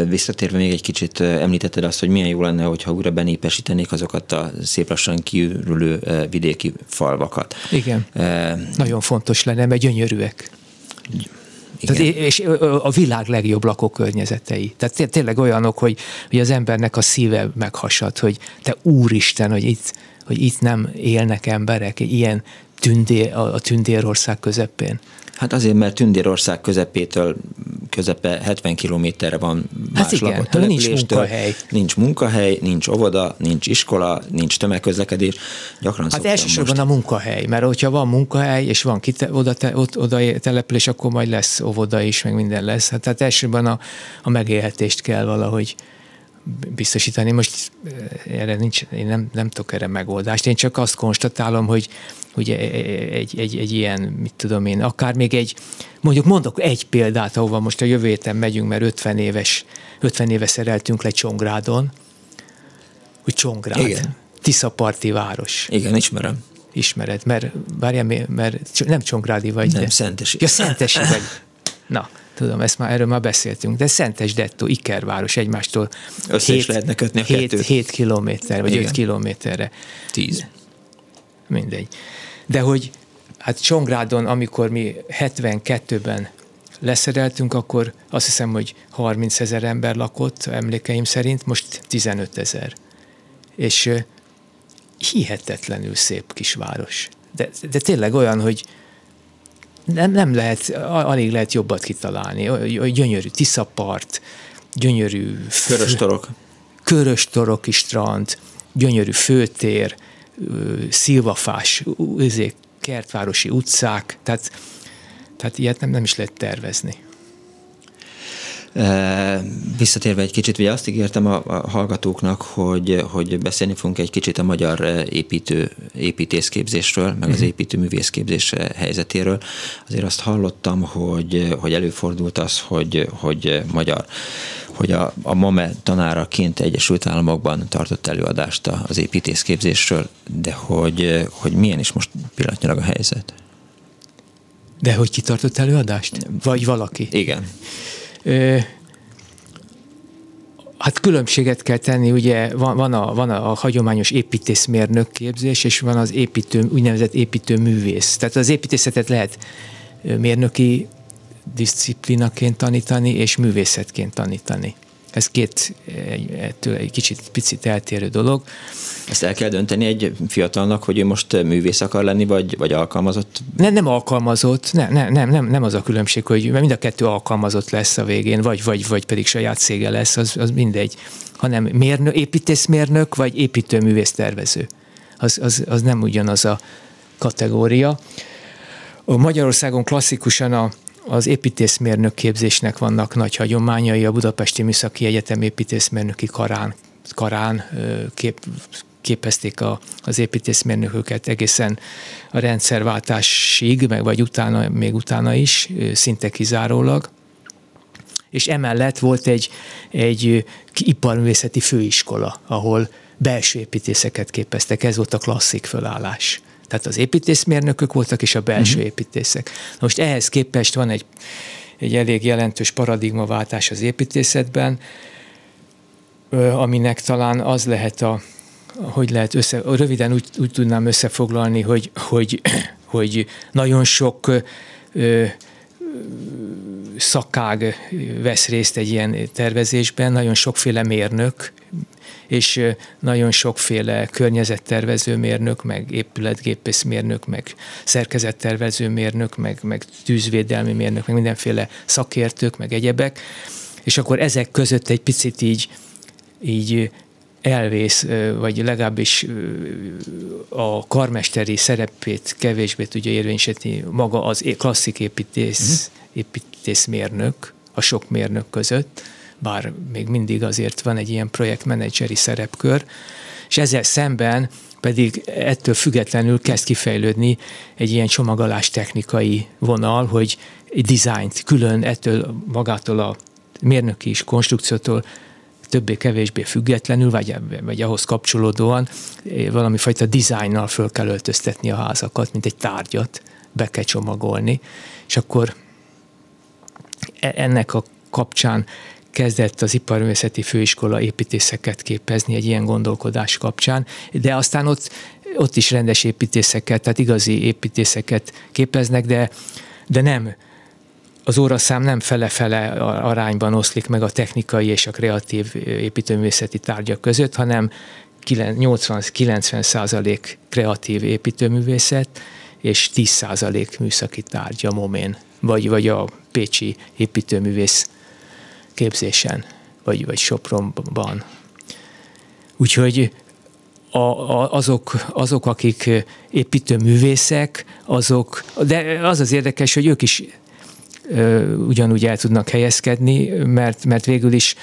Speaker 2: Visszatérve még egy kicsit említetted azt, hogy milyen jó lenne, hogyha újra benépesítenék azokat a szép lassan kiürülő vidéki falvakat.
Speaker 3: Igen. E... Nagyon fontos lenne, mert gyönyörűek. Igen. Tehát, és a világ legjobb lakókörnyezetei. Tehát tényleg olyanok, hogy, hogy az embernek a szíve meghasad, hogy te úristen, hogy itt, hogy itt nem élnek emberek, ilyen tündér, a tündérország közepén.
Speaker 2: Hát azért, mert Tündérország közepétől közepe 70 kilométerre van
Speaker 3: hát igen, nincs munkahely.
Speaker 2: Nincs munkahely, nincs óvoda, nincs iskola, nincs tömegközlekedés. Gyakran
Speaker 3: hát elsősorban most... a munkahely, mert hogyha van munkahely, és van kite, oda, te, ott, oda település, akkor majd lesz óvoda is, meg minden lesz. Hát, tehát elsősorban a, a megélhetést kell valahogy biztosítani. Most eh, erre nincs, én nem, nem tudok erre megoldást. Én csak azt konstatálom, hogy, hogy e, e, egy, egy, egy ilyen, mit tudom én, akár még egy, mondjuk mondok egy példát, ahova most a jövő héten megyünk, mert 50 éves, 50 éve szereltünk le Csongrádon, hogy Csongrád, Igen. Tiszaparti város.
Speaker 2: Igen, ismerem.
Speaker 3: Ismered, mert, várjál, mert nem Csongrádi vagy.
Speaker 2: Nem, de. Szentesi.
Speaker 3: Ja, Szentesi vagy. Na, tudom, ezt már, erről már beszéltünk, de Szentes Dettó, Ikerváros egymástól
Speaker 2: Össze 7, lehetne kötni a
Speaker 3: 7, 7 kilométer, vagy Igen. 5 kilométerre.
Speaker 2: 10.
Speaker 3: Mindegy. De hogy hát Csongrádon, amikor mi 72-ben leszereltünk, akkor azt hiszem, hogy 30 ezer ember lakott, emlékeim szerint, most 15 ezer. És hihetetlenül szép kisváros. De, de tényleg olyan, hogy nem, nem lehet, alig lehet jobbat kitalálni. Gyönyörű Tiszapart, gyönyörű...
Speaker 2: Körös torok.
Speaker 3: Körös toroki strand, gyönyörű főtér, szilvafás, izé, kertvárosi utcák, tehát, tehát ilyet nem, nem is lehet tervezni.
Speaker 2: Visszatérve egy kicsit, ugye azt ígértem a, a hallgatóknak, hogy, hogy beszélni fogunk egy kicsit a magyar építő, építészképzésről, meg az mhm. építőművészképzés helyzetéről. Azért azt hallottam, hogy, hogy előfordult az, hogy, hogy magyar hogy a, a MAME tanáraként Egyesült Államokban tartott előadást az építészképzésről, de hogy, hogy milyen is most pillanatnyilag a helyzet?
Speaker 3: De hogy kitartott előadást? Vagy valaki?
Speaker 2: Igen.
Speaker 3: Hát különbséget kell tenni, ugye van, van, a, van a, a hagyományos építészmérnök képzés, és van az építő, úgynevezett építőművész. Tehát az építészetet lehet mérnöki disziplinaként tanítani, és művészetként tanítani. Ez két ettől egy kicsit picit eltérő dolog.
Speaker 2: Ezt el kell dönteni egy fiatalnak, hogy ő most művész akar lenni, vagy, vagy alkalmazott?
Speaker 3: Nem, nem alkalmazott, nem, nem, nem, nem, nem az a különbség, hogy mind a kettő alkalmazott lesz a végén, vagy, vagy, vagy pedig saját szége lesz, az, az mindegy, hanem mérnök, építészmérnök, vagy építőművész tervező. Az, az, az nem ugyanaz a kategória. A Magyarországon klasszikusan a, az építészmérnök képzésnek vannak nagy hagyományai, a Budapesti Műszaki Egyetem építészmérnöki karán, karán kép, képezték a, az építészmérnököket egészen a rendszerváltásig, meg vagy utána, még utána is, szinte kizárólag. És emellett volt egy, egy iparművészeti főiskola, ahol belső építészeket képeztek, ez volt a klasszik fölállás. Tehát az építészmérnökök voltak, és a belső uh-huh. építészek. Na most ehhez képest van egy, egy elég jelentős paradigmaváltás az építészetben, aminek talán az lehet a, hogy lehet össze, röviden úgy, úgy tudnám összefoglalni, hogy, hogy, hogy nagyon sok ö, szakág vesz részt egy ilyen tervezésben, nagyon sokféle mérnök, és nagyon sokféle környezettervező mérnök, meg épületgépészmérnök, meg szerkezettervező mérnök, meg, meg tűzvédelmi mérnök, meg mindenféle szakértők, meg egyebek, és akkor ezek között egy picit így, így elvész, vagy legalábbis a karmesteri szerepét kevésbé tudja érvényesíteni maga az klasszik építész, uh-huh. építészmérnök a sok mérnök között, bár még mindig azért van egy ilyen projektmenedzseri szerepkör, és ezzel szemben pedig ettől függetlenül kezd kifejlődni egy ilyen csomagolás technikai vonal, hogy egy dizájnt külön ettől magától a mérnöki és konstrukciótól többé-kevésbé függetlenül, vagy, vagy ahhoz kapcsolódóan valami fajta dizájnnal föl kell öltöztetni a házakat, mint egy tárgyat be kell csomagolni, és akkor e, ennek a kapcsán kezdett az Iparművészeti Főiskola építészeket képezni egy ilyen gondolkodás kapcsán, de aztán ott, ott is rendes építészeket, tehát igazi építészeket képeznek, de, de nem. Az óraszám nem fele-fele arányban oszlik meg a technikai és a kreatív építőművészeti tárgyak között, hanem 80-90 százalék kreatív építőművészet, és 10 százalék műszaki tárgya momén, vagy, vagy a Pécsi építőművész képzésen, vagy, vagy Sopronban. Úgyhogy a, a, azok, azok, akik építőművészek, azok, de az az érdekes, hogy ők is ugyanúgy el tudnak helyezkedni, mert, mert végül is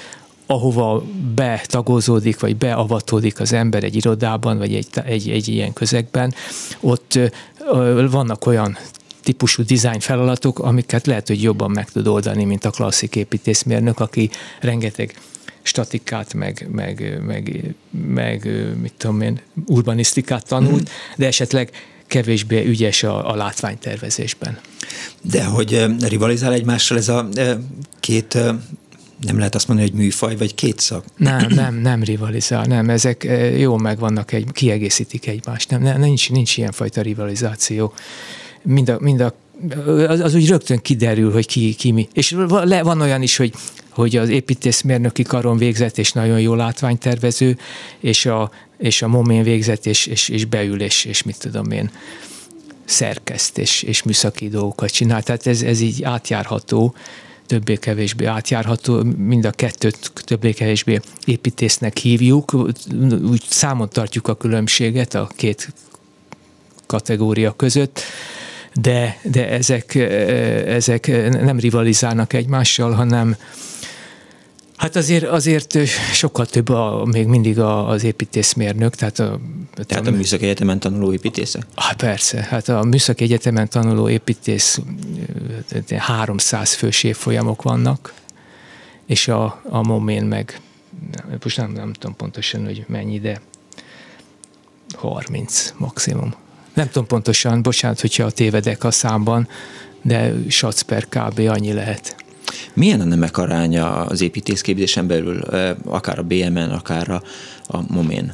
Speaker 3: ahova betagozódik, vagy beavatódik az ember egy irodában, vagy egy, egy, egy ilyen közegben, ott vannak olyan típusú design feladatok, amiket lehet, hogy jobban meg tud oldani, mint a klasszik építészmérnök, aki rengeteg statikát, meg, meg, meg, meg mit tudom én, urbanisztikát tanult, mm. de esetleg kevésbé ügyes a, a látványtervezésben.
Speaker 2: De hogy rivalizál egymással ez a két nem lehet azt mondani, hogy műfaj, vagy két szak?
Speaker 3: Nem, nem, nem rivalizál, nem, ezek jó megvannak, egy, kiegészítik egymást, nem, nem nincs, nincs ilyenfajta rivalizáció. Mind a, mind a az, az úgy rögtön kiderül, hogy ki, ki mi. És van olyan is, hogy, hogy az építészmérnöki karon végzett, és nagyon jó látványtervező, és a, és a momén végzett, és, és, és beül, és, és mit tudom én, szerkeszt, és, és műszaki dolgokat csinál. Tehát ez, ez így átjárható, többé-kevésbé átjárható, mind a kettőt többé-kevésbé építésznek hívjuk, úgy számon tartjuk a különbséget a két kategória között, de, de ezek, ezek nem rivalizálnak egymással, hanem, Hát azért, azért sokkal több a, még mindig az építészmérnök, tehát a,
Speaker 2: tehát a Műszaki Egyetemen tanuló építészek?
Speaker 3: Hát persze, hát a Műszaki Egyetemen tanuló építész 300 fős évfolyamok vannak, és a, a Momén meg, most nem, nem tudom pontosan, hogy mennyi, de 30 maximum. Nem tudom pontosan, bocsánat, hogyha tévedek a számban, de sac per kb. annyi lehet.
Speaker 2: Milyen a nemek aránya az építészképzésen belül, akár a BMN, akár a, a MOMén?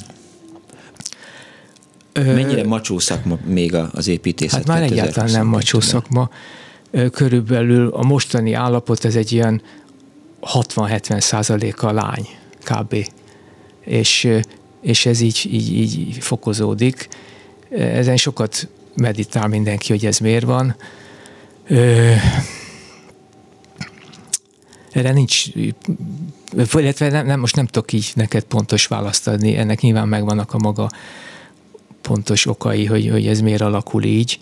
Speaker 2: Mennyire macsó szakma még az építészet?
Speaker 3: Hát már egyáltalán nem macsó szakma. Körülbelül a mostani állapot ez egy ilyen 60-70 százaléka lány kb. És, és ez így, így, így fokozódik. Ezen sokat meditál mindenki, hogy ez miért van. Erre nincs, illetve nem, nem, most nem tudok így neked pontos választ adni, ennek nyilván megvannak a maga pontos okai, hogy, hogy ez miért alakul így,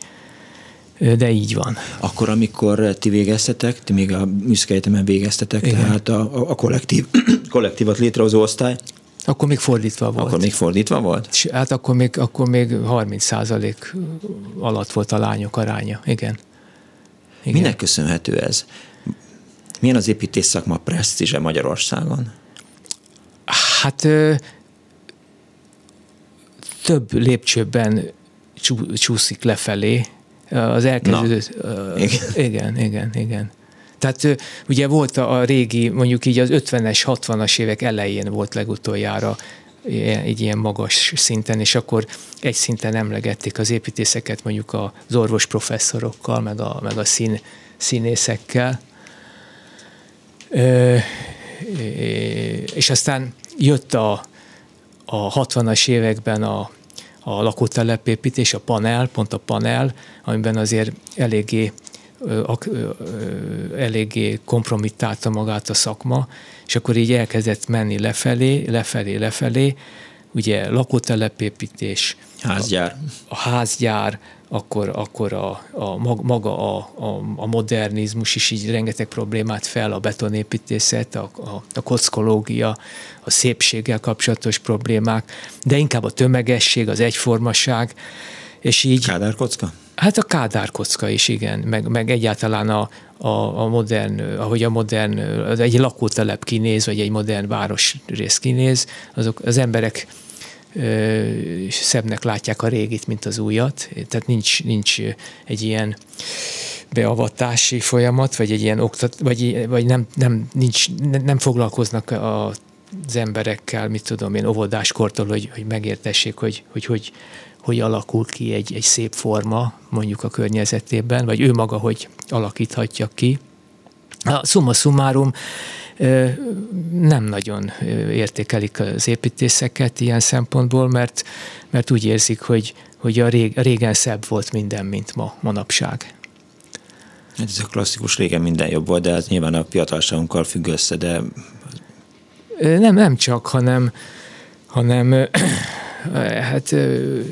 Speaker 3: de így van.
Speaker 2: Akkor, amikor ti végeztetek, ti még a műszaki végeztetek, Igen. tehát a, a kollektív, kollektívat létrehozó osztály,
Speaker 3: akkor még fordítva volt.
Speaker 2: Akkor még fordítva volt?
Speaker 3: Hát akkor még, akkor még 30 százalék alatt volt a lányok aránya, igen.
Speaker 2: igen. Minek köszönhető ez? Milyen az építész szakma presztízse Magyarországon?
Speaker 3: Hát ö, több lépcsőben csú, csúszik lefelé. Az elkezdődött... Igen. igen, igen, igen. Tehát ugye volt a, régi, mondjuk így az 50-es, 60-as évek elején volt legutoljára egy ilyen magas szinten, és akkor egy szinten emlegették az építészeket mondjuk az orvos professzorokkal, meg a, meg a szín, színészekkel, és aztán jött a, a 60-as években a, a lakótelepépítés, a panel, pont a panel, amiben azért eléggé, eléggé kompromittálta magát a szakma, és akkor így elkezdett menni lefelé, lefelé, lefelé, ugye lakótelepépítés,
Speaker 2: házgyár,
Speaker 3: a, a házgyár, akkor, akkor a, a, maga a, a, a modernizmus is így rengeteg problémát fel, a betonépítészet, a, a, a kockológia, a szépséggel kapcsolatos problémák, de inkább a tömegesség, az egyformaság, és így...
Speaker 2: Kádárkocka?
Speaker 3: Hát a kádárkocka is, igen, meg, meg egyáltalán a, a, a modern, ahogy a modern, az egy lakótelep kinéz, vagy egy modern városrész kinéz, azok az emberek szebbnek látják a régit, mint az újat, tehát nincs, nincs egy ilyen beavatási folyamat, vagy egy ilyen oktat, vagy, vagy nem, nem, nincs, nem foglalkoznak a, az emberekkel, mit tudom én, óvodáskortól, hogy, hogy megértessék, hogy, hogy, hogy hogy alakul ki egy, egy szép forma mondjuk a környezetében, vagy ő maga hogy alakíthatja ki. A summa summarum nem nagyon értékelik az építészeket ilyen szempontból, mert, mert úgy érzik, hogy, hogy a, rég, a régen szebb volt minden, mint ma, manapság.
Speaker 2: Hát ez a klasszikus régen minden jobb volt, de ez nyilván a fiatalságunkkal függ össze, de...
Speaker 3: Nem, nem csak, hanem, hanem hát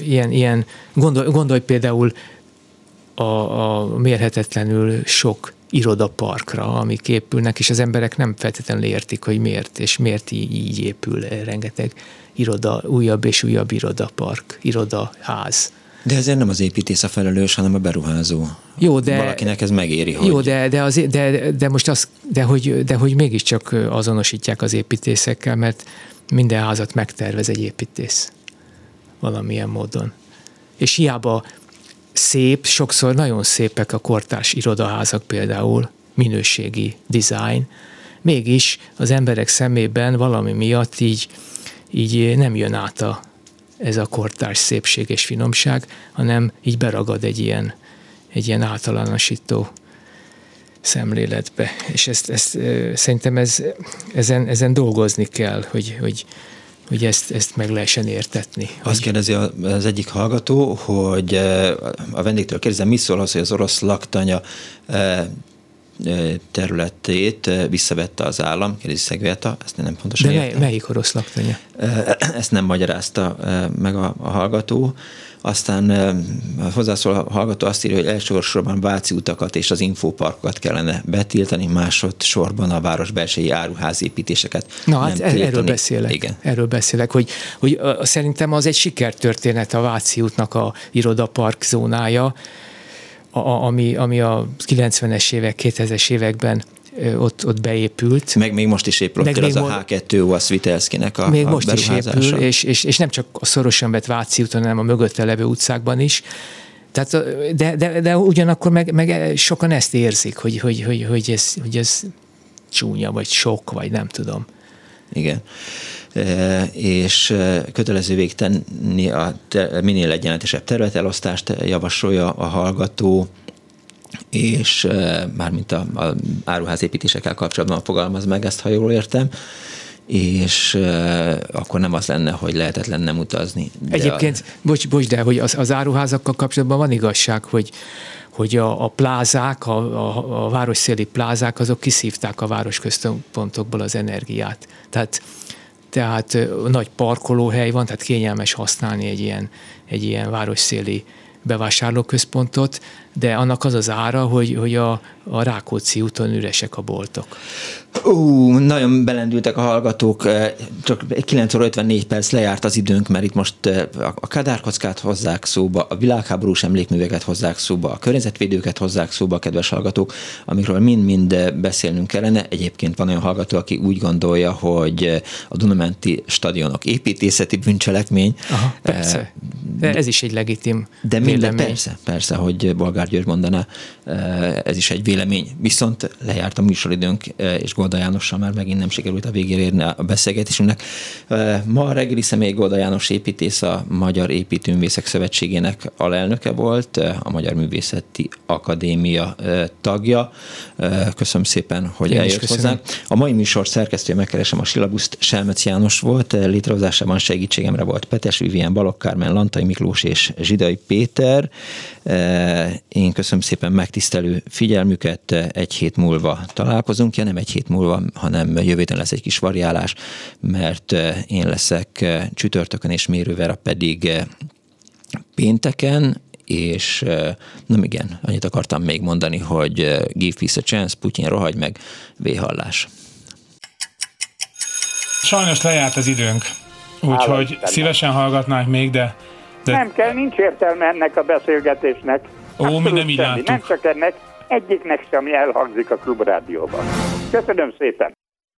Speaker 3: ilyen, ilyen gondolj, gondolj például a, a mérhetetlenül sok irodaparkra, amik épülnek, és az emberek nem feltétlenül értik, hogy miért, és miért így, így épül rengeteg iroda, újabb és újabb irodapark, irodaház.
Speaker 2: De ezért nem az építész a felelős, hanem a beruházó.
Speaker 3: Jó, de,
Speaker 2: Valakinek ez megéri, hogy...
Speaker 3: Jó, de, de, az, de, de most az, de hogy, de hogy mégiscsak azonosítják az építészekkel, mert minden házat megtervez egy építész valamilyen módon. És hiába szép, sokszor nagyon szépek a kortárs irodaházak például, minőségi design, mégis az emberek szemében valami miatt így, így nem jön át a, ez a kortárs szépség és finomság, hanem így beragad egy ilyen, egy ilyen általánosító szemléletbe. És ezt, ezt szerintem ez, ezen, ezen dolgozni kell, hogy, hogy, hogy ezt, ezt meg lehessen értetni.
Speaker 2: Azt kérdezi az egyik hallgató, hogy a vendégtől kérdezem, mi szól az, hogy az orosz laktanya területét visszavette az állam, kérdezi Szegvéta, ezt nem pontosan
Speaker 3: De mely, melyik orosz laktanya?
Speaker 2: Ezt nem magyarázta meg a, a hallgató. Aztán hozzászól a hallgató azt írja, hogy elsősorban váci utakat és az infóparkokat kellene betiltani, másodszorban a város belsői áruházépítéseket.
Speaker 3: Na hát nem erről beszélek. Igen. Erről beszélek, hogy, hogy szerintem az egy sikertörténet a Váci útnak a irodapark zónája, a, ami, ami a 90-es évek, 2000-es években ott, ott beépült.
Speaker 2: Meg még most is épül meg az a H2O a Svitelszkinek a
Speaker 3: Még a most is épül, és, és, és nem csak a szorosan vett Váci úton, hanem a mögötte levő utcákban is. Tehát, de, de, de ugyanakkor meg, meg sokan ezt érzik, hogy, hogy, hogy, hogy, ez, hogy ez csúnya, vagy sok, vagy nem tudom.
Speaker 2: Igen. És kötelezővé tenni a minél egyenletesebb területelosztást javasolja a hallgató, és mármint a, a áruházépítésekkel kapcsolatban fogalmaz meg ezt, ha jól értem, és uh, akkor nem az lenne, hogy lehetetlen nem utazni.
Speaker 3: De Egyébként, a... bocs, bocs, de hogy az, az áruházakkal kapcsolatban van igazság, hogy hogy a, a plázák, a, a, a városszéli plázák, azok kiszívták a városközpontokból az energiát. Tehát, tehát nagy parkolóhely van, tehát kényelmes használni egy ilyen, egy ilyen városszéli bevásárlóközpontot, de annak az az ára, hogy, hogy a, a Rákóczi úton üresek a boltok.
Speaker 2: Ú, nagyon belendültek a hallgatók, csak 9 óra 54 perc lejárt az időnk, mert itt most a kadárkockát hozzák szóba, a világháborús emlékműveket hozzák szóba, a környezetvédőket hozzák szóba, kedves hallgatók, amikről mind-mind beszélnünk kellene. Egyébként van olyan hallgató, aki úgy gondolja, hogy a Dunamenti stadionok építészeti bűncselekmény.
Speaker 3: Aha, persze. De ez is egy legitim
Speaker 2: De minden, persze, persze, hogy Bolgár György mondaná, ez is egy vélemény. Viszont lejárt a műsoridőnk, és Golda Jánossal már megint nem sikerült a végére érni a beszélgetésünknek. Ma a reggeli személy Golda János építész, a Magyar Építőművészek Szövetségének alelnöke volt, a Magyar Művészeti Akadémia tagja. Köszönöm szépen, hogy Én eljött hozzánk. A mai műsor szerkesztője megkeresem a Silabuszt, Selmec János volt, létrehozásában segítségemre volt Petes Vivien, Balok Kármen, Lantai Miklós és Zsidai Péter. Én köszönöm szépen megtisztelő figyelmüket, egy hét múlva találkozunk, ja nem egy hét múlva, hanem jövő héten lesz egy kis variálás, mert én leszek csütörtökön és mérővera pedig pénteken, és nem igen, annyit akartam még mondani, hogy give peace a chance, Putyin rohagy meg, véhallás.
Speaker 4: Sajnos lejárt az időnk, úgyhogy szívesen hallgatnánk még, de,
Speaker 5: de... Nem kell, nincs értelme ennek a beszélgetésnek.
Speaker 4: Ó, mi nem így
Speaker 5: Nem csak ennek, egyiknek sem elhangzik a klubrádióban. Köszönöm szépen!